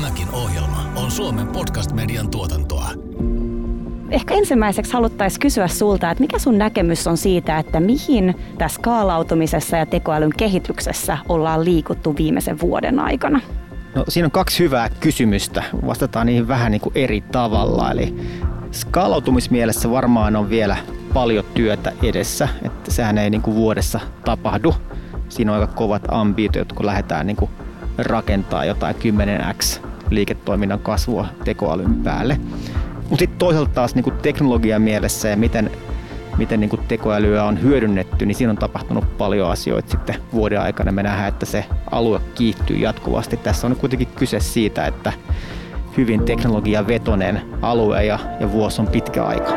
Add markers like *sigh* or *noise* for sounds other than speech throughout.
Tämäkin ohjelma on Suomen podcast-median tuotantoa. Ehkä ensimmäiseksi haluttaisiin kysyä sulta, että mikä sun näkemys on siitä, että mihin tässä skaalautumisessa ja tekoälyn kehityksessä ollaan liikuttu viimeisen vuoden aikana? No, siinä on kaksi hyvää kysymystä. Vastataan niihin vähän niin kuin eri tavalla. Eli skaalautumismielessä varmaan on vielä paljon työtä edessä, että sehän ei niin kuin vuodessa tapahdu. Siinä on aika kovat ambitiot, kun lähdetään niin kuin rakentaa jotain 10x liiketoiminnan kasvua tekoälyn päälle. Mutta sitten toisaalta taas niin teknologian mielessä ja miten, miten niin tekoälyä on hyödynnetty, niin siinä on tapahtunut paljon asioita sitten vuoden aikana. Me nähdään, että se alue kiihtyy jatkuvasti. Tässä on kuitenkin kyse siitä, että hyvin teknologiavetoinen alue ja, ja vuosi on pitkä aika.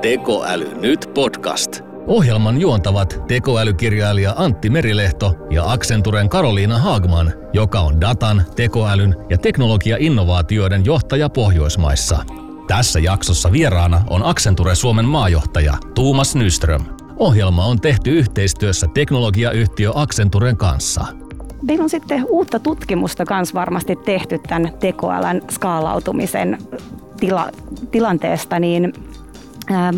Tekoäly nyt podcast. Ohjelman juontavat tekoälykirjailija Antti Merilehto ja Accenturen Karoliina Haagman, joka on datan, tekoälyn ja teknologia-innovaatioiden johtaja Pohjoismaissa. Tässä jaksossa vieraana on Accenture Suomen maajohtaja Tuumas Nyström. Ohjelma on tehty yhteistyössä teknologiayhtiö Accenturen kanssa. Meillä on sitten uutta tutkimusta myös varmasti tehty tämän tekoälyn skaalautumisen tila, tilanteesta, niin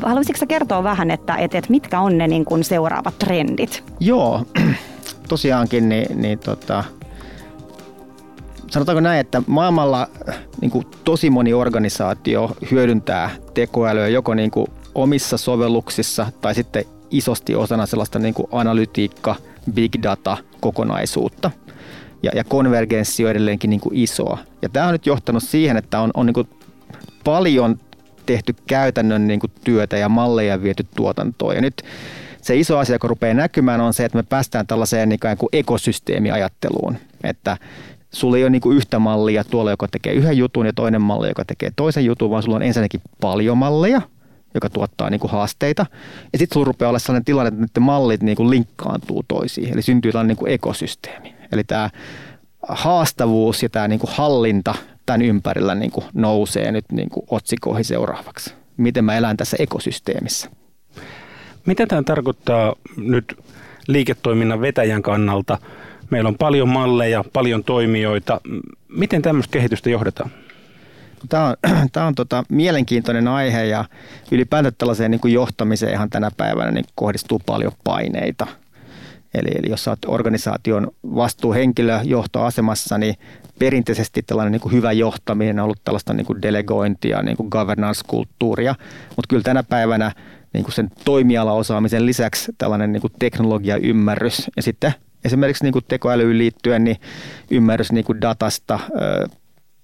Haluaisitko kertoa vähän, että, että, että mitkä on ne niin kuin seuraavat trendit? Joo, *clears throat* tosiaankin niin, niin tota, sanotaanko näin, että maailmalla niin kuin tosi moni organisaatio hyödyntää tekoälyä joko niin kuin omissa sovelluksissa tai sitten isosti osana sellaista niin kuin analytiikka, big data kokonaisuutta. Ja, ja konvergenssi on edelleenkin niin kuin isoa. Ja tämä on nyt johtanut siihen, että on, on niin kuin paljon tehty käytännön niin kuin työtä ja malleja viety tuotantoon. Ja nyt se iso asia, kun rupeaa näkymään, on se, että me päästään tällaiseen ikään kuin ekosysteemiajatteluun. Että sulla ei ole niin yhtä mallia tuolla, joka tekee yhden jutun ja toinen malli, joka tekee toisen jutun, vaan sulla on ensinnäkin paljon malleja, joka tuottaa niin kuin haasteita. Ja sitten sulla rupeaa olla sellainen tilanne, että ne mallit niin kuin linkkaantuu toisiin. Eli syntyy tällainen niin kuin ekosysteemi. Eli tämä haastavuus ja tämä niin kuin hallinta tämän ympärillä niin kuin nousee nyt niin kuin otsikoihin seuraavaksi. Miten mä elän tässä ekosysteemissä? Mitä tämä tarkoittaa nyt liiketoiminnan vetäjän kannalta? Meillä on paljon malleja, paljon toimijoita. Miten tämmöistä kehitystä johdetaan? Tämä on, *clears throat* tämä on tota, mielenkiintoinen aihe ja ylipäätään tällaiseen niin kuin johtamiseen ihan tänä päivänä niin kohdistuu paljon paineita. Eli, eli jos olet organisaation vastuuhenkilö johtoasemassa, niin perinteisesti tällainen niin kuin hyvä johtaminen on ollut tällaista niin kuin delegointia, niin kuin governance-kulttuuria, mutta kyllä tänä päivänä niin kuin sen toimialaosaamisen lisäksi tällainen niin kuin teknologiaymmärrys ja sitten esimerkiksi niin kuin tekoälyyn liittyen niin ymmärrys niin kuin datasta,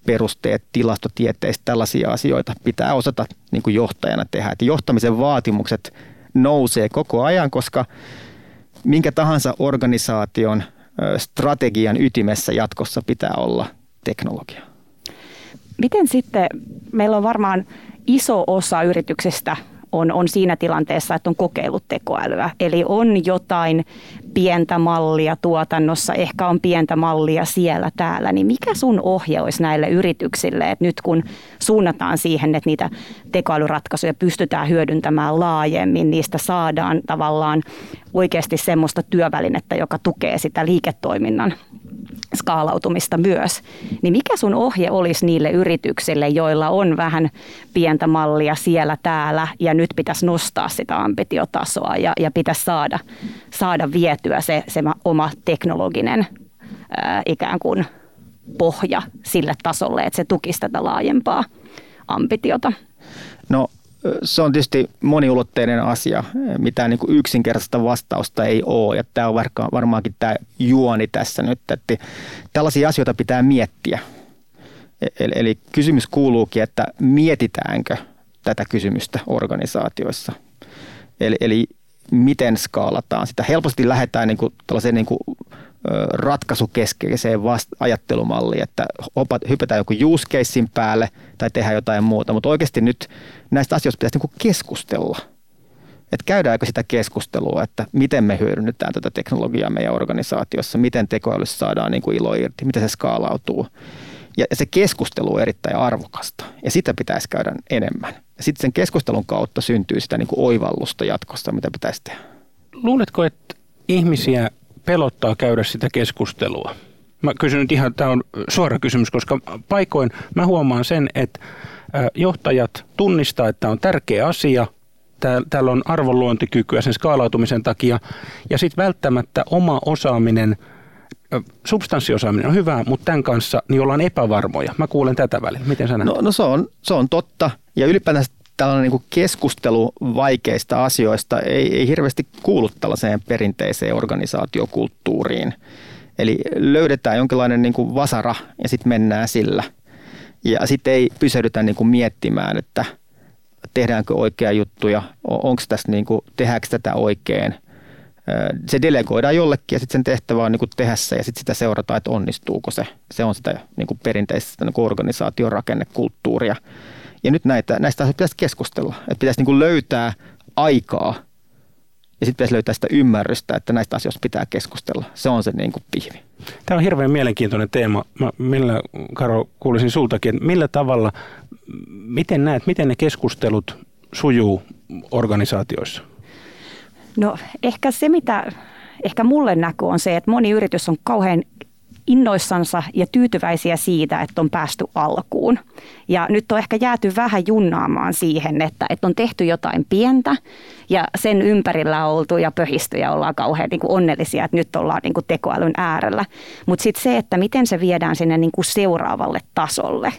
perusteet, tilastotieteistä, tällaisia asioita pitää osata niin kuin johtajana tehdä. Että johtamisen vaatimukset nousee koko ajan, koska minkä tahansa organisaation strategian ytimessä jatkossa pitää olla teknologia. Miten sitten, meillä on varmaan iso osa yrityksistä on, on siinä tilanteessa, että on kokeillut tekoälyä. Eli on jotain pientä mallia tuotannossa, ehkä on pientä mallia siellä täällä, niin mikä sun ohje olisi näille yrityksille, että nyt kun suunnataan siihen, että niitä tekoälyratkaisuja pystytään hyödyntämään laajemmin, niistä saadaan tavallaan oikeasti semmoista työvälinettä, joka tukee sitä liiketoiminnan skaalautumista myös. Niin mikä sun ohje olisi niille yrityksille, joilla on vähän pientä mallia siellä täällä ja nyt pitäisi nostaa sitä ambitiotasoa ja, ja pitäisi saada, saada vietyä se, se oma teknologinen ää, ikään kuin pohja sille tasolle, että se tukisi tätä laajempaa ambitiota? No se on tietysti moniulotteinen asia. Mitään niin kuin yksinkertaista vastausta ei ole. Ja tämä on varmaankin tämä juoni tässä nyt, että tällaisia asioita pitää miettiä. Eli, eli kysymys kuuluukin, että mietitäänkö tätä kysymystä organisaatioissa. Eli, eli miten skaalataan sitä. Helposti lähdetään niin kuin tällaiseen niin kuin ratkaisukeskeiseen vast- ajattelumalliin, että hypätään joku use päälle tai tehdään jotain muuta, mutta oikeasti nyt näistä asioista pitäisi niin keskustella. Että käydäänkö sitä keskustelua, että miten me hyödynnetään tätä teknologiaa meidän organisaatiossa, miten tekoälyssä saadaan niin kuin ilo irti, miten se skaalautuu. Ja se keskustelu on erittäin arvokasta ja sitä pitäisi käydä enemmän. Ja sitten sen keskustelun kautta syntyy sitä niin kuin oivallusta jatkossa, mitä pitäisi tehdä. Luuletko, että ihmisiä pelottaa käydä sitä keskustelua? Mä kysyn nyt ihan, tämä on suora kysymys, koska paikoin mä huomaan sen, että johtajat tunnistaa, että on tärkeä asia, täällä on arvonluontikykyä sen skaalautumisen takia, ja sitten välttämättä oma osaaminen, substanssiosaaminen on hyvä, mutta tämän kanssa niin ollaan epävarmoja. Mä kuulen tätä välillä. Miten sä No, no se, on, se on totta. Ja ylipäätään tällainen niin keskustelu vaikeista asioista ei, ei hirveästi kuulu tällaiseen perinteiseen organisaatiokulttuuriin. Eli löydetään jonkinlainen niin kuin vasara ja sitten mennään sillä. Ja sitten ei pysähdytä niin kuin miettimään, että tehdäänkö oikea juttuja, onko tässä niin kuin, tehdäänkö tätä oikein. Se delegoidaan jollekin ja sitten sen tehtävä on niin tehdä se ja sitten sitä seurataan, että onnistuuko se. Se on sitä niin kuin perinteistä niin organisaation rakennekulttuuria. Ja nyt näitä, näistä asioista pitäisi keskustella. Että pitäisi niin kuin löytää aikaa ja sitten pitäisi löytää sitä ymmärrystä, että näistä asioista pitää keskustella. Se on se niin kuin pihvi. Tämä on hirveän mielenkiintoinen teema. Mä, millä, Karo, kuulisin sultakin, että millä tavalla, miten näet, miten ne keskustelut sujuu organisaatioissa? No ehkä se, mitä ehkä mulle näkyy on se, että moni yritys on kauhean innoissansa ja tyytyväisiä siitä, että on päästy alkuun. Ja nyt on ehkä jääty vähän junnaamaan siihen, että, että on tehty jotain pientä ja sen ympärillä on oltu ja pöhisty ja ollaan kauhean niin kuin onnellisia, että nyt ollaan niin kuin tekoälyn äärellä. Mutta sitten se, että miten se viedään sinne niin kuin seuraavalle tasolle,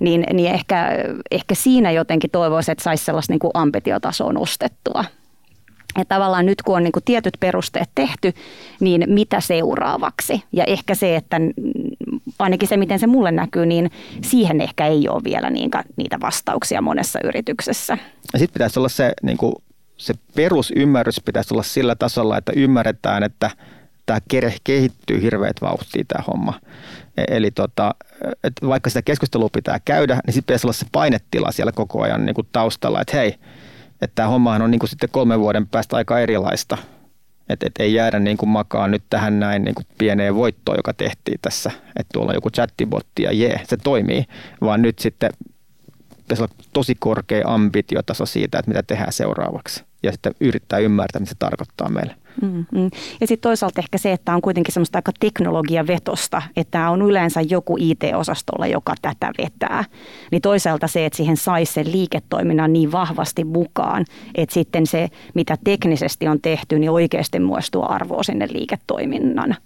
niin, niin ehkä, ehkä siinä jotenkin toivoisin, että saisi sellaista niin ambitiotasoa nostettua. Ja tavallaan nyt kun on niin kuin tietyt perusteet tehty, niin mitä seuraavaksi? Ja ehkä se, että ainakin se, miten se mulle näkyy, niin siihen ehkä ei ole vielä niitä vastauksia monessa yrityksessä. Ja sitten pitäisi olla se, niin kuin, se perusymmärrys pitäisi olla sillä tasolla, että ymmärretään, että tämä kehittyy hirveät vauhtia tämä homma. E, eli tota, että vaikka sitä keskustelua pitää käydä, niin sitten pitäisi olla se painetila siellä koko ajan niin kuin taustalla, että hei, että tämä hommahan on niin kuin sitten kolmen vuoden päästä aika erilaista. Että et ei jäädä niin kuin makaan nyt tähän näin niin kuin pieneen voittoon, joka tehtiin tässä. Että tuolla on joku chattibotti ja jee, se toimii. Vaan nyt sitten pitäisi olla tosi korkea ambitiotaso siitä, että mitä tehdään seuraavaksi. Ja sitten yrittää ymmärtää, mitä se tarkoittaa meille. Mm-hmm. Ja sitten toisaalta ehkä se, että on kuitenkin semmoista aika teknologiavetosta, että on yleensä joku IT-osastolla, joka tätä vetää. Niin toisaalta se, että siihen saisi sen liiketoiminnan niin vahvasti mukaan, että sitten se, mitä teknisesti on tehty, niin oikeasti muodostuu arvoa sinne liiketoiminnan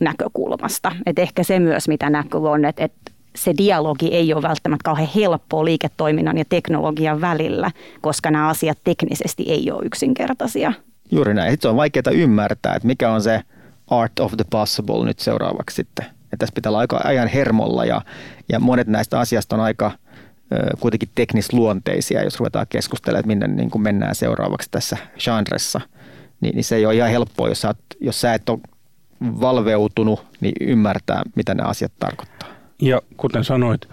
näkökulmasta. Et ehkä se myös, mitä näkyy on, että, että se dialogi ei ole välttämättä kauhean helppoa liiketoiminnan ja teknologian välillä, koska nämä asiat teknisesti ei ole yksinkertaisia. Juuri näin. Sitten on vaikeaa ymmärtää, että mikä on se art of the possible nyt seuraavaksi sitten. Että tässä pitää olla aika ajan hermolla ja, ja monet näistä asiasta on aika kuitenkin teknisluonteisia, jos ruvetaan keskustelemaan, että minne niin kuin mennään seuraavaksi tässä genressa. Niin, niin se ei ole ihan helppoa, jos sä, jos sä et ole valveutunut, niin ymmärtää, mitä ne asiat tarkoittaa. Ja kuten sanoit,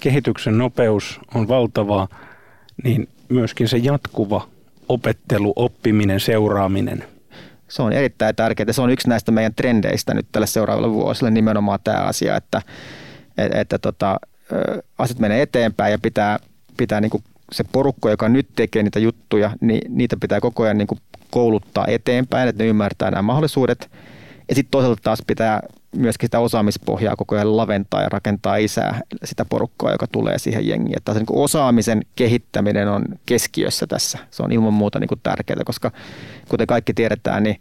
kehityksen nopeus on valtavaa, niin myöskin se jatkuva opettelu, oppiminen, seuraaminen? Se on erittäin tärkeää. Se on yksi näistä meidän trendeistä nyt tälle seuraavalle vuosille nimenomaan tämä asia, että, että, että tota, asiat menee eteenpäin ja pitää, pitää niin kuin se porukko, joka nyt tekee niitä juttuja, niin niitä pitää koko ajan niin kuin kouluttaa eteenpäin, että ne ymmärtää nämä mahdollisuudet. Ja sitten toisaalta taas pitää myöskin sitä osaamispohjaa koko ajan laventaa ja rakentaa isää sitä porukkaa, joka tulee siihen jengiin. Että niin kuin osaamisen kehittäminen on keskiössä tässä. Se on ilman muuta niin tärkeää, koska kuten kaikki tiedetään, niin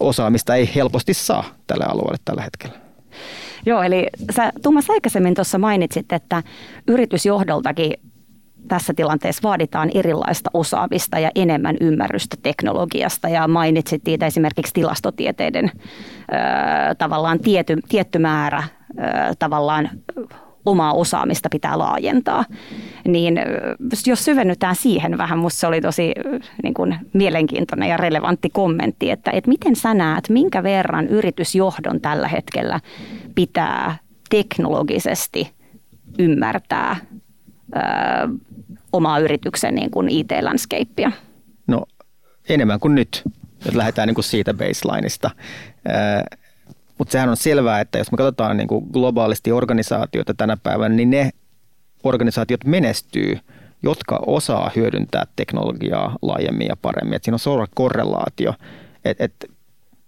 osaamista ei helposti saa tälle alueelle tällä hetkellä. Joo, eli sä Tuomas aikaisemmin tuossa mainitsit, että yritysjohdoltakin tässä tilanteessa vaaditaan erilaista osaamista ja enemmän ymmärrystä teknologiasta ja mainitsit siitä esimerkiksi tilastotieteiden ö, tavallaan tiety, tietty määrä ö, tavallaan omaa osaamista pitää laajentaa. Niin jos syvennytään siihen vähän, musta se oli tosi niin kuin, mielenkiintoinen ja relevantti kommentti, että, että miten sä näet, minkä verran yritysjohdon tällä hetkellä pitää teknologisesti ymmärtää omaa yrityksen niin kuin IT-landscapea? No enemmän kuin nyt, jos lähdetään niin kuin siitä baselineista. Mutta sehän on selvää, että jos me katsotaan niin kuin globaalisti organisaatioita tänä päivänä, niin ne organisaatiot menestyy, jotka osaa hyödyntää teknologiaa laajemmin ja paremmin. Et siinä on suora korrelaatio, että et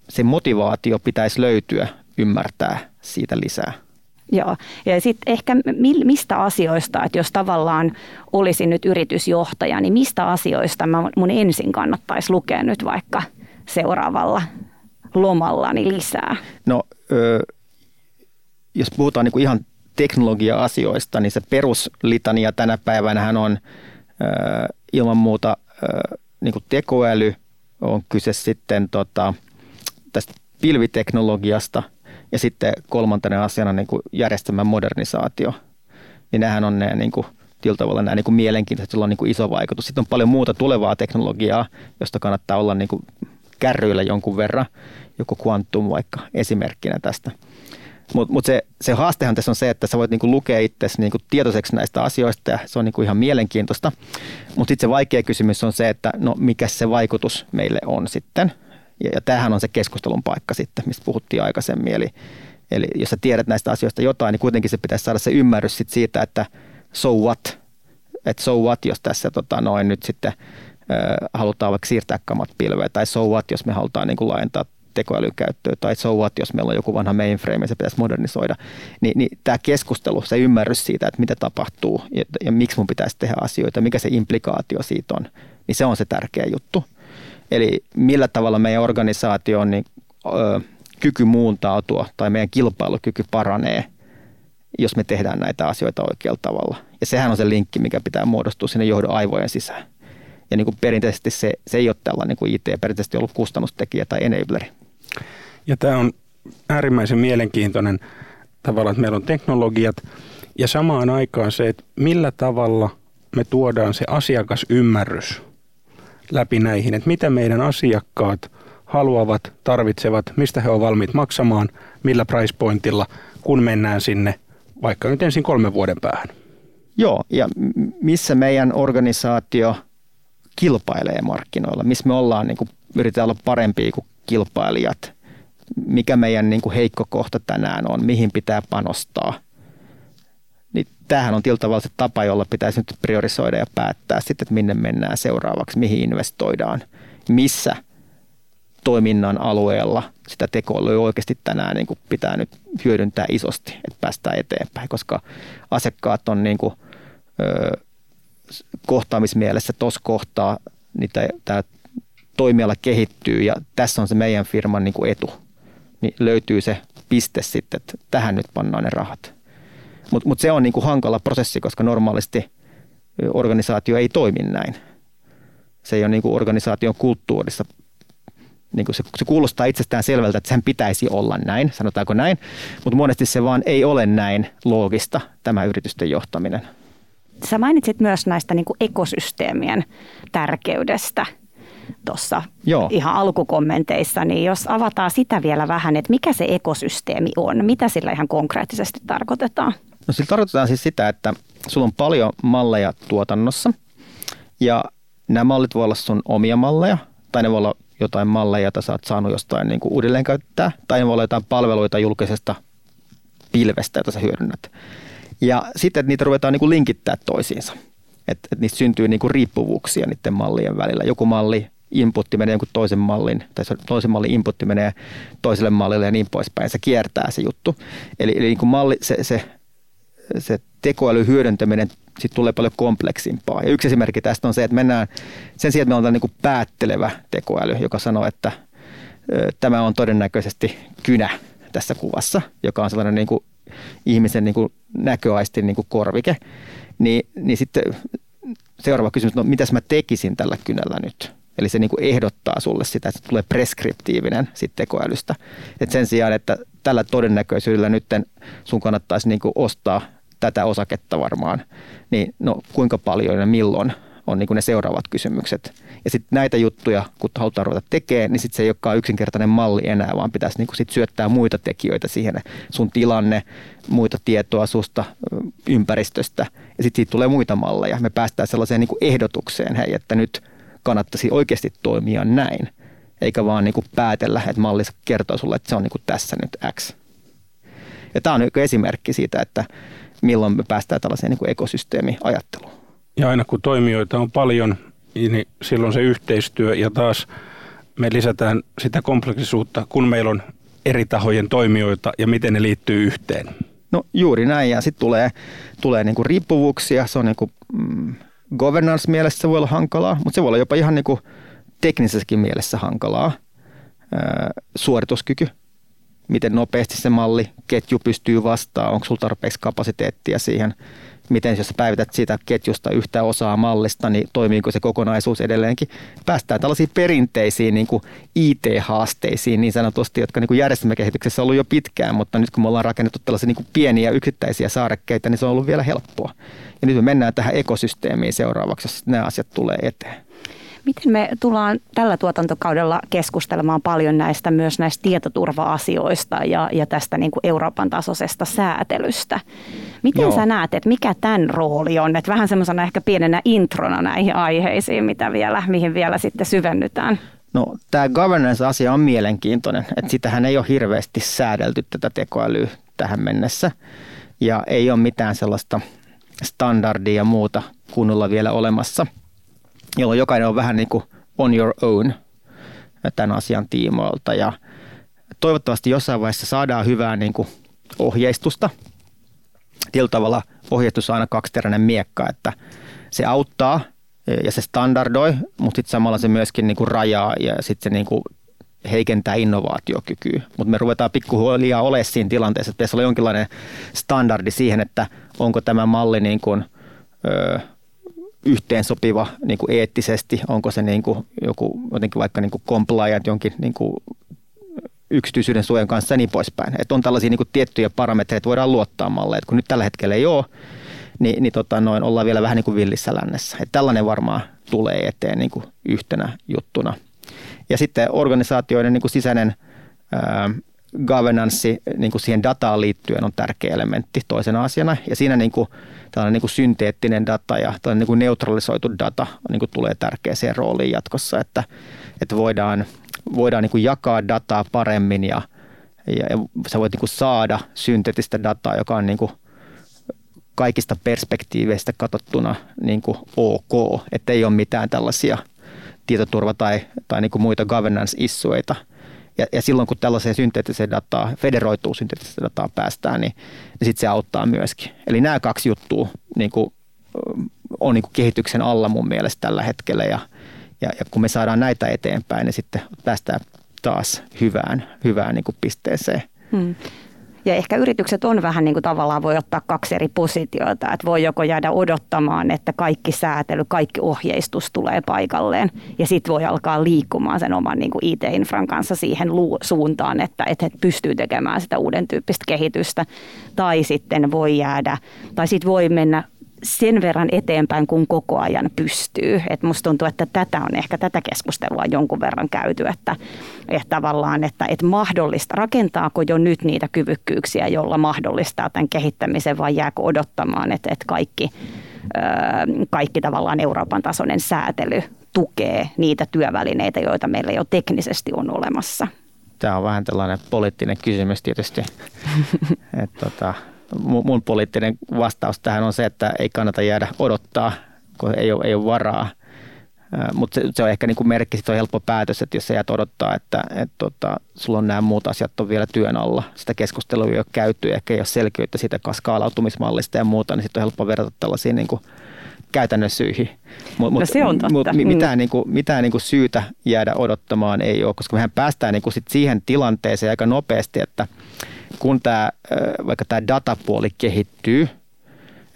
se motivaatio pitäisi löytyä ymmärtää siitä lisää. Joo, ja sitten ehkä mistä asioista, että jos tavallaan olisin nyt yritysjohtaja, niin mistä asioista mä mun ensin kannattaisi lukea nyt vaikka seuraavalla lomallani lisää? No, ö, jos puhutaan niin kuin ihan teknologia-asioista, niin se peruslitania tänä päivänä on ö, ilman muuta ö, niin kuin tekoäly, on kyse sitten tota, tästä pilviteknologiasta ja sitten kolmantena asiana niin kuin järjestelmän modernisaatio. Niin nämähän on ne niin kuin, tavalla nämä niin kuin mielenkiintoiset, joilla on niin kuin iso vaikutus. Sitten on paljon muuta tulevaa teknologiaa, josta kannattaa olla niin kuin kärryillä jonkun verran, joku Quantum vaikka esimerkkinä tästä. Mutta mut se, se haastehan tässä on se, että sä voit niinku lukea itse niinku tietoiseksi näistä asioista ja se on niinku ihan mielenkiintoista. Mutta sitten se vaikea kysymys on se, että no mikä se vaikutus meille on sitten. Ja, ja tämähän on se keskustelun paikka sitten, mistä puhuttiin aikaisemmin. Eli, eli jos sä tiedät näistä asioista jotain, niin kuitenkin se pitäisi saada se ymmärrys sit siitä, että so what, että so what, jos tässä tota, noin nyt sitten äh, halutaan vaikka siirtää kamat pilveen, tai so what, jos me halutaan niin kuin laajentaa tekoälykäyttöä, tai so what, jos meillä on joku vanha mainframe ja se pitäisi modernisoida, niin, niin tämä keskustelu, se ymmärrys siitä, että mitä tapahtuu ja, ja miksi mun pitäisi tehdä asioita, mikä se implikaatio siitä on, niin se on se tärkeä juttu. Eli millä tavalla meidän organisaatio on niin, ö, kyky muuntautua tai meidän kilpailukyky paranee, jos me tehdään näitä asioita oikealla tavalla. Ja sehän on se linkki, mikä pitää muodostua sinne johdon aivojen sisään. Ja niin kuin perinteisesti se, se ei ole tällainen niin kuin IT, perinteisesti ollut kustannustekijä tai enableri. Ja tämä on äärimmäisen mielenkiintoinen tavalla, että meillä on teknologiat ja samaan aikaan se, että millä tavalla me tuodaan se asiakasymmärrys läpi näihin, että mitä meidän asiakkaat haluavat, tarvitsevat, mistä he ovat valmiit maksamaan, millä price pointilla, kun mennään sinne vaikka nyt ensin kolmen vuoden päähän. Joo, ja missä meidän organisaatio kilpailee markkinoilla, missä me ollaan, niin kuin, yritetään olla parempia kuin kilpailijat, mikä meidän niin kuin heikko kohta tänään on, mihin pitää panostaa. Tämähän on tietyllä se tapa, jolla pitäisi nyt priorisoida ja päättää sitten, että minne mennään seuraavaksi, mihin investoidaan, missä toiminnan alueella sitä tekoälyä oikeasti tänään niin kuin pitää nyt hyödyntää isosti, että päästään eteenpäin, koska asiakkaat on niin kuin, ö, kohtaamismielessä tuossa kohtaa, niin tämä toimiala kehittyy ja tässä on se meidän firman niin kuin etu. Niin löytyy se piste sitten, että tähän nyt pannaan ne rahat. Mutta mut se on niin kuin hankala prosessi, koska normaalisti organisaatio ei toimi näin. Se ei ole niin kuin organisaation kulttuurissa. Niin kuin se, se kuulostaa itsestään selvältä, että sen pitäisi olla näin, sanotaanko näin, mutta monesti se vaan ei ole näin loogista, tämä yritysten johtaminen. Sä mainitsit myös näistä niin kuin ekosysteemien tärkeydestä tuossa ihan alkukommenteissa, niin jos avataan sitä vielä vähän, että mikä se ekosysteemi on, mitä sillä ihan konkreettisesti tarkoitetaan? No sillä tarkoitetaan siis sitä, että sulla on paljon malleja tuotannossa ja nämä mallit voi olla sun omia malleja tai ne voi olla jotain malleja, joita sä oot saanut jostain niin uudelleen käyttää tai ne voi olla jotain palveluita julkisesta pilvestä, jota sä hyödynnät. Ja sitten, että niitä ruvetaan niin linkittää toisiinsa. Että, että niistä syntyy niin riippuvuuksia niiden mallien välillä. Joku malli inputti menee jonkun toisen mallin, tai toisen mallin inputti menee toiselle mallille ja niin poispäin. Se kiertää se juttu. Eli, eli niin kuin malli, se, se, se tekoäly hyödyntäminen sit tulee paljon kompleksimpaa. Ja yksi esimerkki tästä on se, että mennään sen sijaan, että me ollaan niin kuin päättelevä tekoäly, joka sanoo, että tämä on todennäköisesti kynä tässä kuvassa, joka on sellainen niin kuin ihmisen niin kuin näköaistin niin kuin korvike, niin, niin sitten seuraava kysymys, no mitäs mä tekisin tällä kynällä nyt? Eli se niin kuin ehdottaa sulle sitä, että tulee preskriptiivinen sit tekoälystä. Et sen sijaan, että tällä todennäköisyydellä nyt sun kannattaisi niin kuin ostaa tätä osaketta varmaan, niin no kuinka paljon ja milloin on niin kuin ne seuraavat kysymykset. Ja sitten näitä juttuja, kun halutaan ruveta tekemään, niin sitten se ei olekaan yksinkertainen malli enää, vaan pitäisi niin kuin sit syöttää muita tekijöitä siihen, sun tilanne, muita tietoa susta, ympäristöstä, ja sitten siitä tulee muita malleja. Me päästään sellaiseen niin kuin ehdotukseen, hei, että nyt kannattaisi oikeasti toimia näin, eikä vaan niin kuin päätellä, että malli kertoo sulle, että se on niin kuin tässä nyt X. Ja tämä on niin esimerkki siitä, että milloin me päästään tällaiseen niin kuin ekosysteemiajatteluun. Ja aina kun toimijoita on paljon, niin silloin se yhteistyö ja taas me lisätään sitä kompleksisuutta, kun meillä on eri tahojen toimijoita ja miten ne liittyy yhteen? No juuri näin ja sitten tulee, tulee niinku riippuvuuksia, se on niinku, mm, governance-mielessä se voi olla hankalaa, mutta se voi olla jopa ihan niinku teknisessäkin mielessä hankalaa. Öö, suorituskyky, miten nopeasti se malli, ketju pystyy vastaamaan, onko sulla tarpeeksi kapasiteettia siihen, miten jos päivität siitä ketjusta yhtä osaa mallista, niin toimiiko se kokonaisuus edelleenkin. Päästään tällaisiin perinteisiin niin kuin IT-haasteisiin niin sanotusti, jotka niin kuin järjestelmäkehityksessä on ollut jo pitkään, mutta nyt kun me ollaan rakennettu tällaisia niin kuin pieniä yksittäisiä saarekkeita, niin se on ollut vielä helppoa. Ja nyt me mennään tähän ekosysteemiin seuraavaksi, jos nämä asiat tulee eteen. Miten me tullaan tällä tuotantokaudella keskustelemaan paljon näistä myös näistä tietoturva-asioista ja, ja tästä niin kuin Euroopan tasoisesta säätelystä? Miten Joo. sä näet, että mikä tämän rooli on? Että vähän semmoisena ehkä pienenä introna näihin aiheisiin, mitä vielä, mihin vielä sitten syvennytään. No tämä governance-asia on mielenkiintoinen, että sitähän ei ole hirveästi säädelty tätä tekoälyä tähän mennessä ja ei ole mitään sellaista standardia ja muuta kunnolla vielä olemassa – jolloin jokainen on vähän niin kuin on your own tämän asian tiimoilta. Ja toivottavasti jossain vaiheessa saadaan hyvää niin kuin ohjeistusta. Tietyllä tavalla ohjeistus on aina kaksiteräinen miekka, että se auttaa ja se standardoi, mutta sitten samalla se myöskin niin kuin rajaa ja sitten se niin kuin heikentää innovaatiokykyä. Mutta me ruvetaan pikkuhiljaa olemaan siinä tilanteessa, että pitäisi olla jonkinlainen standardi siihen, että onko tämä malli niin kuin, ö, yhteensopiva niin kuin eettisesti, onko se niin kuin joku jotenkin vaikka niin kuin compliant jonkin niin kuin yksityisyyden suojan kanssa ja niin poispäin. Että on tällaisia niin kuin tiettyjä parametreja, että voidaan luottaa malle. Että kun nyt tällä hetkellä ei ole, niin, niin tota, noin ollaan vielä vähän niin kuin villissä lännessä. Että tällainen varmaan tulee eteen niin kuin yhtenä juttuna. Ja sitten organisaatioiden niin kuin sisäinen ää, governance niin kuin siihen dataan liittyen on tärkeä elementti toisena asiana. Ja siinä niin kuin, tällainen niin kuin synteettinen data ja tällainen niin kuin neutralisoitu data niin kuin tulee tärkeäseen rooliin jatkossa, että, että voidaan, voidaan niin kuin jakaa dataa paremmin ja, ja, ja sä voit niin kuin saada synteettistä dataa, joka on niin kuin kaikista perspektiiveistä katsottuna niin kuin ok, että ei ole mitään tällaisia tietoturva- tai, tai niin kuin muita governance-issueita – ja, ja silloin kun tällaiseen synteettiseen dataa, federoituu synteettiseen dataa päästään, niin, niin sitten se auttaa myöskin. Eli nämä kaksi juttua niin kuin, on niin kuin kehityksen alla mun mielestä tällä hetkellä ja, ja, ja kun me saadaan näitä eteenpäin, niin sitten päästään taas hyvään, hyvään niin kuin pisteeseen. Hmm. Ja ehkä yritykset on vähän niin kuin tavallaan voi ottaa kaksi eri positiota, että voi joko jäädä odottamaan, että kaikki säätely, kaikki ohjeistus tulee paikalleen ja sitten voi alkaa liikkumaan sen oman niin kuin IT-infran kanssa siihen suuntaan, että, että pystyy tekemään sitä uuden tyyppistä kehitystä. Tai sitten voi jäädä, tai sitten voi mennä sen verran eteenpäin, kun koko ajan pystyy. Et musta tuntuu, että tätä on ehkä tätä keskustelua jonkun verran käyty, että, että tavallaan, että, että mahdollista, rakentaako jo nyt niitä kyvykkyyksiä, jolla mahdollistaa tämän kehittämisen vai jääkö odottamaan, että, että kaikki, kaikki tavallaan Euroopan tasoinen säätely tukee niitä työvälineitä, joita meillä jo teknisesti on olemassa. Tämä on vähän tällainen poliittinen kysymys tietysti. *laughs* että tota, mun poliittinen vastaus tähän on se, että ei kannata jäädä odottaa, kun ei ole, ei ole varaa. Mutta se, se on ehkä niin kuin merkki, että on helppo päätös, että jos sä jäät odottaa, että et tota, sulla on nämä muut asiat on vielä työn alla, sitä keskustelua ei ole käyty, ehkä ei ole selkeyttä siitä skaalautumismallista ja muuta, niin sitten on helppo verrata tällaisiin niin kuin käytännön syihin. Mut, no se on totta. Mut mitään, mm. niin kuin, mitään niin kuin syytä jäädä odottamaan ei ole, koska mehän päästään niin kuin sit siihen tilanteeseen aika nopeasti, että kun tämä, vaikka tämä datapuoli kehittyy,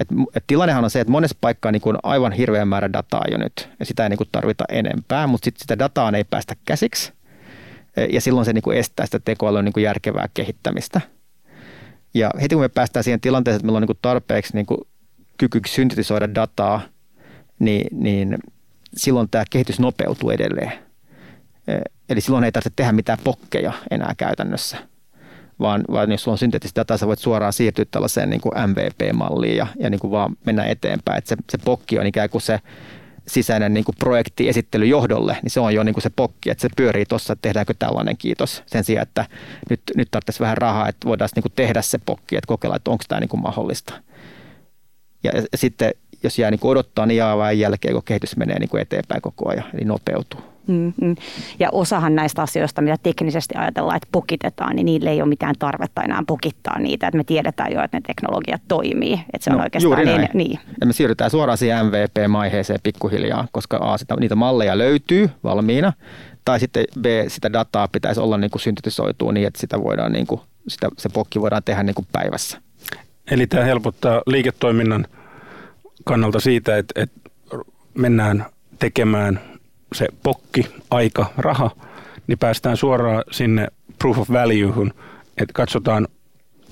et, et tilannehan on se, että monessa paikkaa niin on aivan hirveän määrä dataa jo nyt, ja sitä ei niin tarvita enempää, mutta sitten sitä dataa ei päästä käsiksi, ja silloin se niin estää sitä tekoälyn niin järkevää kehittämistä. Ja heti kun me päästään siihen tilanteeseen, että meillä on niin tarpeeksi niin kyky syntetisoida dataa, niin, niin silloin tämä kehitys nopeutuu edelleen. Eli silloin ei tarvitse tehdä mitään pokkeja enää käytännössä vaan, vaan jos sulla on synteettistä dataa, sä voit suoraan siirtyä tällaiseen niin kuin MVP-malliin ja, ja niin kuin vaan mennä eteenpäin. Et se, se pokki on ikään kuin se sisäinen niin kuin projekti esittely johdolle, niin se on jo niin kuin se pokki, että se pyörii tuossa, että tehdäänkö tällainen kiitos. Sen sijaan, että nyt, nyt tarvitsisi vähän rahaa, että voidaan niin kuin tehdä se pokki, että kokeilla, että onko tämä niin kuin mahdollista. Ja, ja sitten jos jää niin kuin odottaa, niin jää jälkeen, kun kehitys menee niin kuin eteenpäin koko ajan, eli nopeutuu. Mm-hmm. Ja osahan näistä asioista, mitä teknisesti ajatellaan, että pokitetaan, niin niille ei ole mitään tarvetta enää pokittaa niitä. Että me tiedetään jo, että ne teknologiat toimii. Että se no, on oikeastaan juuri näin. Niin, niin. Ja me siirrytään suoraan siihen MVP-maiheeseen pikkuhiljaa, koska A, sitä, niitä malleja löytyy valmiina, tai sitten B, sitä dataa pitäisi olla niin kuin syntetisoitua niin, että sitä voidaan niin kuin, sitä, se pokki voidaan tehdä niin kuin päivässä. Eli tämä helpottaa liiketoiminnan kannalta siitä, että, että mennään tekemään se pokki, aika, raha, niin päästään suoraan sinne proof of valuehun, että katsotaan,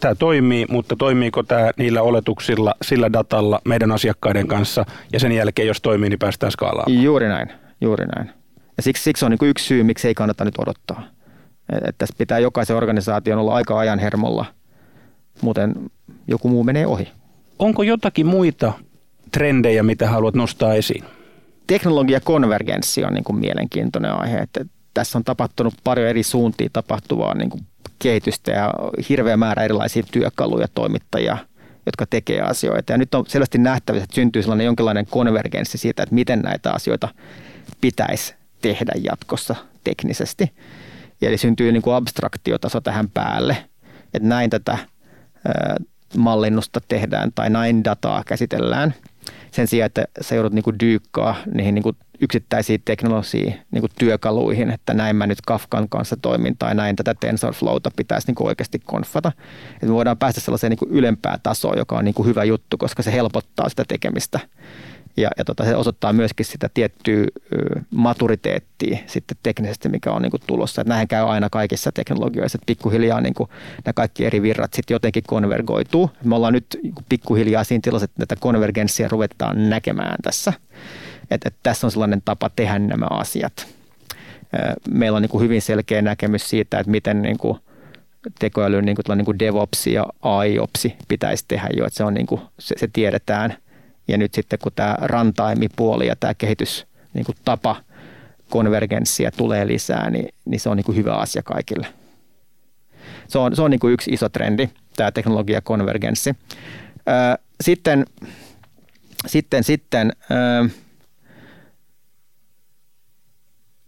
tämä toimii, mutta toimiiko tämä niillä oletuksilla, sillä datalla meidän asiakkaiden kanssa, ja sen jälkeen, jos toimii, niin päästään skaalaamaan. Juuri näin, juuri näin. Ja siksi, siksi on niin kuin yksi syy, miksi ei kannata nyt odottaa. Että tässä pitää jokaisen organisaation olla aika ajan hermolla, muuten joku muu menee ohi. Onko jotakin muita trendejä, mitä haluat nostaa esiin? Teknologiakonvergenssi on niin kuin mielenkiintoinen aihe. Että tässä on tapahtunut paljon eri suuntia tapahtuvaa niin kuin kehitystä ja hirveä määrä erilaisia työkaluja, toimittajia, jotka tekee asioita. Ja nyt on selvästi nähtävissä, että syntyy sellainen jonkinlainen konvergenssi siitä, että miten näitä asioita pitäisi tehdä jatkossa teknisesti. Eli syntyy niin kuin abstraktiotaso tähän päälle, että näin tätä mallinnusta tehdään tai näin dataa käsitellään – sen sijaan, että sä joudut niinku dyykkaa niihin niinku yksittäisiin teknologisiin niinku työkaluihin, että näin mä nyt Kafkan kanssa toimin tai näin tätä TensorFlowta pitäisi niinku oikeasti konfata. Että me voidaan päästä sellaiseen niinku ylempään tasoon, joka on niinku hyvä juttu, koska se helpottaa sitä tekemistä ja, ja tota, se osoittaa myöskin sitä tiettyä maturiteettia sitten teknisesti, mikä on niin kuin tulossa. Että näin käy aina kaikissa teknologioissa, että pikkuhiljaa niin kuin nämä kaikki eri virrat sitten jotenkin konvergoituu. Me ollaan nyt niinku pikkuhiljaa siinä tilassa, että tätä konvergenssia ruvetaan näkemään tässä. Että, että tässä on sellainen tapa tehdä nämä asiat. Meillä on niin kuin hyvin selkeä näkemys siitä, että miten niin kuin tekoälyn niin kuin, niin kuin DevOps ja AIOPS pitäisi tehdä jo, että se, on niin kuin, se, se tiedetään – ja nyt sitten kun tämä rantaimipuoli ja tämä kehitys niin kuin tapa konvergenssia tulee lisää, niin, niin se on niin kuin hyvä asia kaikille. Se on, se on niin kuin yksi iso trendi, tämä teknologiakonvergenssi. Sitten, sitten, sitten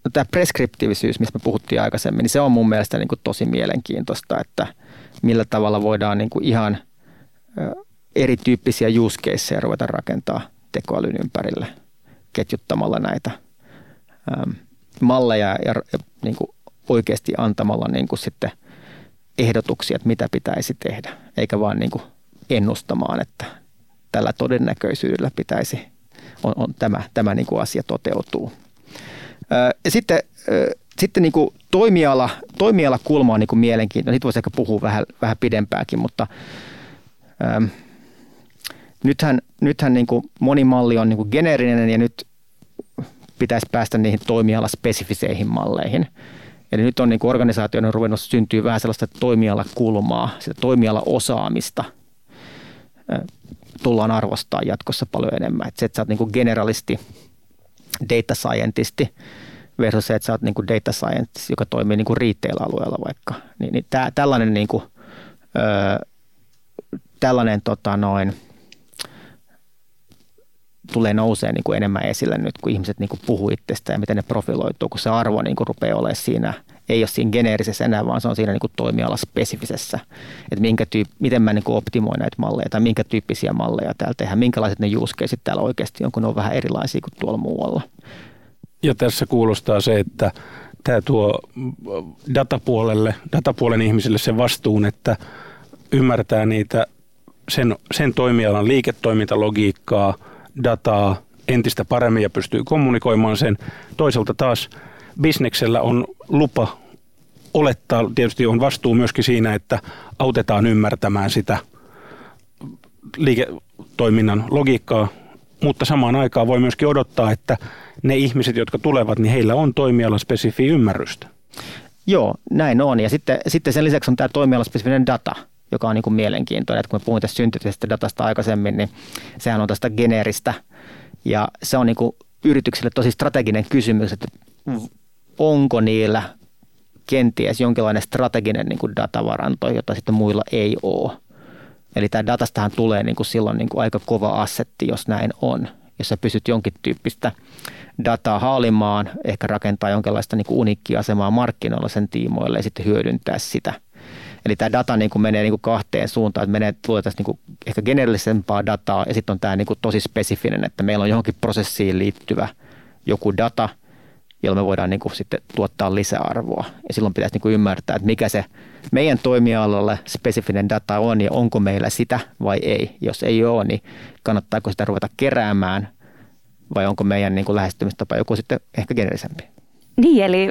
no tämä preskriptiivisyys, mistä me puhuttiin aikaisemmin, niin se on mun mielestä niin kuin tosi mielenkiintoista, että millä tavalla voidaan niin kuin ihan erityyppisiä use caseja ruveta rakentaa tekoälyn ympärille ketjuttamalla näitä äm, malleja ja, ja niin kuin oikeasti antamalla niin kuin sitten ehdotuksia, että mitä pitäisi tehdä, eikä vaan niin kuin ennustamaan, että tällä todennäköisyydellä pitäisi, on, on tämä, tämä niin kuin asia toteutuu. Ää, ja sitten, ää, sitten niin kuin toimiala, toimialakulma on niin kuin mielenkiintoinen. Siitä voisi ehkä puhua vähän, vähän pidempääkin, mutta ää, nythän, nythän niin kuin moni malli on niin kuin geneerinen ja nyt pitäisi päästä niihin toimialaspesifiseihin malleihin. Eli nyt on niin organisaatioiden ruvennut syntyä vähän sellaista toimialakulmaa, sitä toimialaosaamista tullaan arvostaa jatkossa paljon enemmän. Että se, että sä oot niin generalisti, data scientisti versus se, että sä oot niin data scientist, joka toimii niin retail-alueella vaikka. Niin, niin tää, tällainen, niin kuin, ö, tällainen tota noin, tulee nousee niin kuin enemmän esille nyt, kun ihmiset niin kuin puhuu itsestä ja miten ne profiloituu, kun se arvo niin kuin rupeaa olemaan siinä, ei ole siinä geneerisessä enää, vaan se on siinä niin kuin toimialaspesifisessä, että minkä tyyp, miten mä niin kuin optimoin näitä malleja tai minkä tyyppisiä malleja täällä tehdään, minkälaiset ne caseit täällä oikeasti on, kun ne on vähän erilaisia kuin tuolla muualla. Ja tässä kuulostaa se, että tämä tuo datapuolelle, datapuolen ihmisille sen vastuun, että ymmärtää niitä sen, sen toimialan liiketoimintalogiikkaa – dataa entistä paremmin ja pystyy kommunikoimaan sen. Toisaalta taas bisneksellä on lupa olettaa, tietysti on vastuu myöskin siinä, että autetaan ymmärtämään sitä liiketoiminnan logiikkaa, mutta samaan aikaan voi myöskin odottaa, että ne ihmiset, jotka tulevat, niin heillä on toimialaspesifi ymmärrystä. Joo, näin on. Ja sitten, sitten sen lisäksi on tämä toimialaspesifinen data – joka on niin kuin mielenkiintoinen. Että kun me puhuin tästä synteettisestä datasta aikaisemmin, niin sehän on tästä geneeristä. Ja se on niin kuin yrityksille tosi strateginen kysymys, että onko niillä kenties jonkinlainen strateginen niin kuin datavaranto, jota sitten muilla ei ole. Eli tämä datastahan tulee niin kuin silloin niin kuin aika kova assetti, jos näin on. jossa pystyt jonkin tyyppistä dataa haalimaan, ehkä rakentaa jonkinlaista niin uniikkia asemaa markkinoilla sen tiimoille ja sitten hyödyntää sitä. Eli tämä data niin kuin menee niin kuin kahteen suuntaan, että menee, tulee tästä niin kuin ehkä generellisempaa dataa ja sitten on tämä niin kuin tosi spesifinen, että meillä on johonkin prosessiin liittyvä joku data, jolla me voidaan niin kuin sitten tuottaa lisäarvoa. Ja silloin pitäisi niin kuin ymmärtää, että mikä se meidän toimialalle spesifinen data on ja onko meillä sitä vai ei. Jos ei ole, niin kannattaako sitä ruveta keräämään vai onko meidän niin kuin lähestymistapa joku sitten ehkä generellisempi. Niin, eli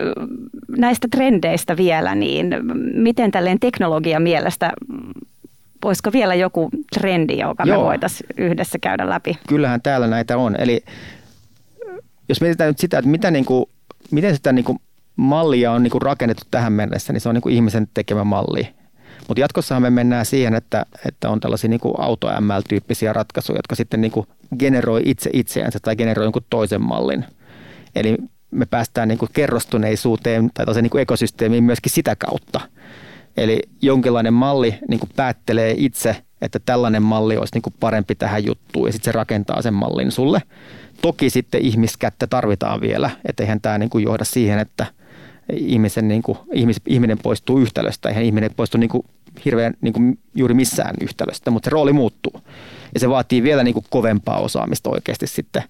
näistä trendeistä vielä, niin miten tälleen teknologia mielestä, voisiko vielä joku trendi, joka Joo. me voitaisiin yhdessä käydä läpi? Kyllähän täällä näitä on. Eli jos mietitään nyt sitä, että mitä niin kuin, miten sitä niin kuin mallia on niin kuin rakennettu tähän mennessä, niin se on niin kuin ihmisen tekemä malli. Mutta jatkossahan me mennään siihen, että, että on tällaisia niin auto-ML-tyyppisiä ratkaisuja, jotka sitten niin kuin generoi itse itseänsä tai generoi jonkun toisen mallin. Eli me päästään niin kuin kerrostuneisuuteen tai niin kuin ekosysteemiin myöskin sitä kautta. Eli jonkinlainen malli niin kuin päättelee itse, että tällainen malli olisi niin kuin parempi tähän juttuun ja sitten se rakentaa sen mallin sulle. Toki sitten ihmiskättä tarvitaan vielä, että eihän tämä niin kuin johda siihen, että ihmisen, niin kuin, ihmis, ihminen poistuu yhtälöstä. Eihän ihminen poistu niin kuin hirveän niin kuin juuri missään yhtälöstä, mutta se rooli muuttuu. Ja se vaatii vielä niin kuin kovempaa osaamista oikeasti sitten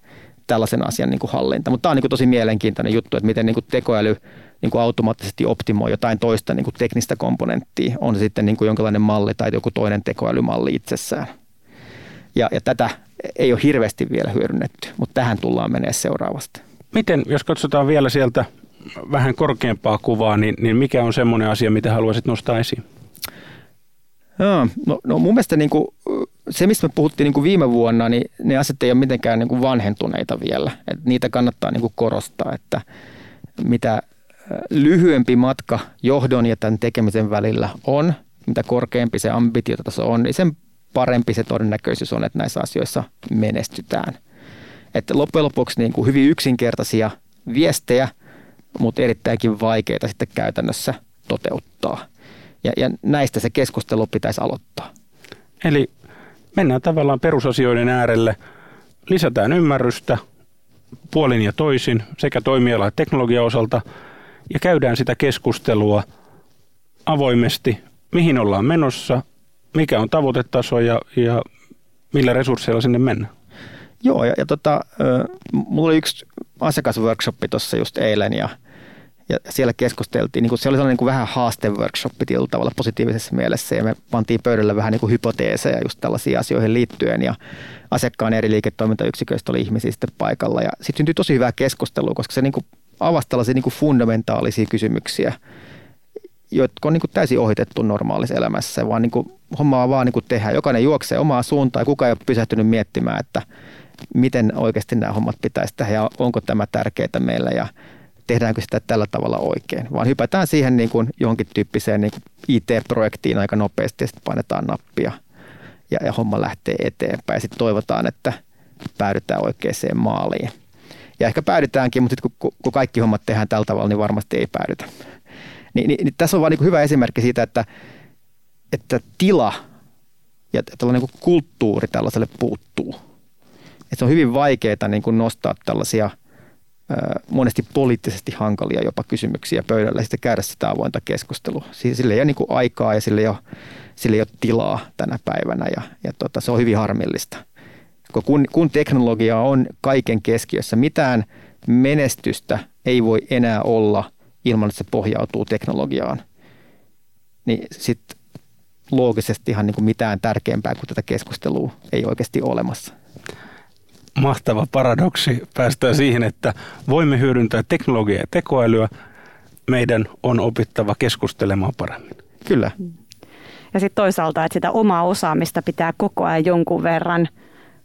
tällaisen asian niin kuin hallinta. Mutta tämä on niin kuin tosi mielenkiintoinen juttu, että miten niin kuin tekoäly niin kuin automaattisesti optimoi jotain toista niin kuin teknistä komponenttia. On se sitten niin kuin jonkinlainen malli tai joku toinen tekoälymalli itsessään. Ja, ja tätä ei ole hirveästi vielä hyödynnetty, mutta tähän tullaan menee seuraavasti. Miten, jos katsotaan vielä sieltä vähän korkeampaa kuvaa, niin, niin mikä on semmoinen asia, mitä haluaisit nostaa esiin? Joo, no, no mun mielestä niin kuin, se, mistä me puhuttiin niin kuin viime vuonna, niin ne asiat ei ole mitenkään niin kuin vanhentuneita vielä. Et niitä kannattaa niin kuin korostaa, että mitä lyhyempi matka johdon ja tämän tekemisen välillä on, mitä korkeampi se ambitiotaso on, niin sen parempi se todennäköisyys on, että näissä asioissa menestytään. Että loppujen lopuksi niin kuin hyvin yksinkertaisia viestejä, mutta erittäinkin vaikeita sitten käytännössä toteuttaa. Ja, ja näistä se keskustelu pitäisi aloittaa. Eli mennään tavallaan perusasioiden äärelle, lisätään ymmärrystä puolin ja toisin sekä toimiala- että teknologian osalta ja käydään sitä keskustelua avoimesti, mihin ollaan menossa, mikä on tavoitetaso ja, ja millä resursseilla sinne mennään. Joo, ja, ja tota, mulla oli yksi asiakasworkshoppi tuossa just eilen ja – ja siellä keskusteltiin, niin kuin se oli sellainen niin kuin vähän haasteworkshoppi tietyllä tavalla positiivisessa mielessä ja me pantiin pöydälle vähän niin kuin hypoteeseja just tällaisiin asioihin liittyen ja asiakkaan eri liiketoimintayksiköistä oli ihmisiä sitten paikalla ja sitten syntyi tosi hyvää keskustelua, koska se niin kuin avasi tällaisia niin kuin fundamentaalisia kysymyksiä, jotka on niin kuin täysin ohitettu normaalissa elämässä, vaan niin kuin hommaa vaan niin kuin tehdään. Jokainen juoksee omaa suuntaan ja kukaan ei ole pysähtynyt miettimään, että miten oikeasti nämä hommat pitäisi tehdä ja onko tämä tärkeää meillä ja tehdäänkö sitä tällä tavalla oikein, vaan hypätään siihen niin kuin johonkin tyyppiseen niin kuin IT-projektiin aika nopeasti ja sitten painetaan nappia ja, ja homma lähtee eteenpäin ja sitten toivotaan, että päädytään oikeaan maaliin. Ja ehkä päädytäänkin, mutta sitten kun, kun kaikki hommat tehdään tällä tavalla, niin varmasti ei päädytä. Ni, niin, niin tässä on vain niin hyvä esimerkki siitä, että, että tila ja tällainen niin kulttuuri tällaiselle puuttuu. Et se on hyvin vaikeaa niin kuin nostaa tällaisia – monesti poliittisesti hankalia jopa kysymyksiä pöydällä sitten käydä sitä avointa keskustelua. Sille ei ole niin kuin aikaa ja sille ei ole, sille ei ole tilaa tänä päivänä ja, ja tota, se on hyvin harmillista. Kun, kun teknologia on kaiken keskiössä, mitään menestystä ei voi enää olla ilman, että se pohjautuu teknologiaan, niin sitten loogisesti ihan niin kuin mitään tärkeämpää kuin tätä keskustelua ei oikeasti ole olemassa mahtava paradoksi päästään siihen, että voimme hyödyntää teknologiaa ja tekoälyä. Meidän on opittava keskustelemaan paremmin. Kyllä. Ja sitten toisaalta, että sitä omaa osaamista pitää koko ajan jonkun verran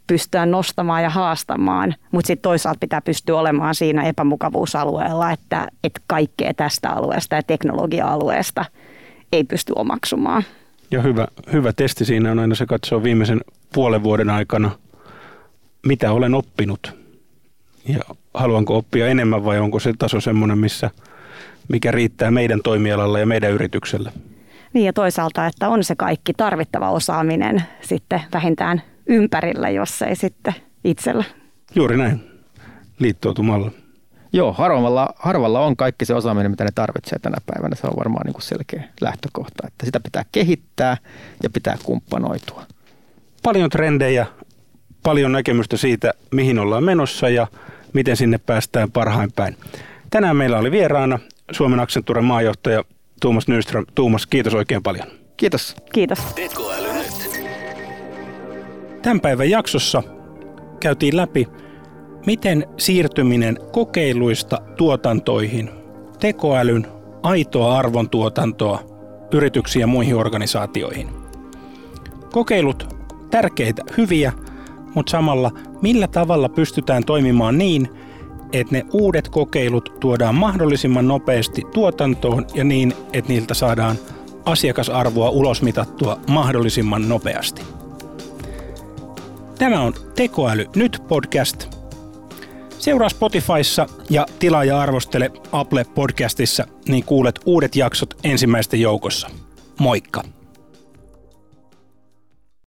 pystyä nostamaan ja haastamaan, mutta sitten toisaalta pitää pystyä olemaan siinä epämukavuusalueella, että, että kaikkea tästä alueesta ja teknologia-alueesta ei pysty omaksumaan. Ja hyvä, hyvä testi siinä on aina se katsoa viimeisen puolen vuoden aikana – mitä olen oppinut ja haluanko oppia enemmän vai onko se taso semmoinen, missä, mikä riittää meidän toimialalla ja meidän yritykselle. Niin ja toisaalta, että on se kaikki tarvittava osaaminen sitten vähintään ympärillä, jos ei sitten itsellä. Juuri näin, liittoutumalla. Joo, harvalla, harvalla on kaikki se osaaminen, mitä ne tarvitsee tänä päivänä. Se on varmaan niin kuin selkeä lähtökohta, että sitä pitää kehittää ja pitää kumppanoitua. Paljon trendejä, paljon näkemystä siitä, mihin ollaan menossa ja miten sinne päästään parhain päin. Tänään meillä oli vieraana Suomen Accenturen maajohtaja Tuomas Nyström. Tuomas, kiitos oikein paljon. Kiitos. Kiitos. Tekoäly nyt. Tämän päivän jaksossa käytiin läpi, miten siirtyminen kokeiluista tuotantoihin, tekoälyn aitoa arvontuotantoa yrityksiin ja muihin organisaatioihin. Kokeilut tärkeitä, hyviä, mutta samalla millä tavalla pystytään toimimaan niin, että ne uudet kokeilut tuodaan mahdollisimman nopeasti tuotantoon ja niin, että niiltä saadaan asiakasarvoa ulosmitattua mahdollisimman nopeasti. Tämä on Tekoäly nyt podcast. Seuraa Spotifyssa ja tilaa ja arvostele Apple Podcastissa, niin kuulet uudet jaksot ensimmäisten joukossa. Moikka!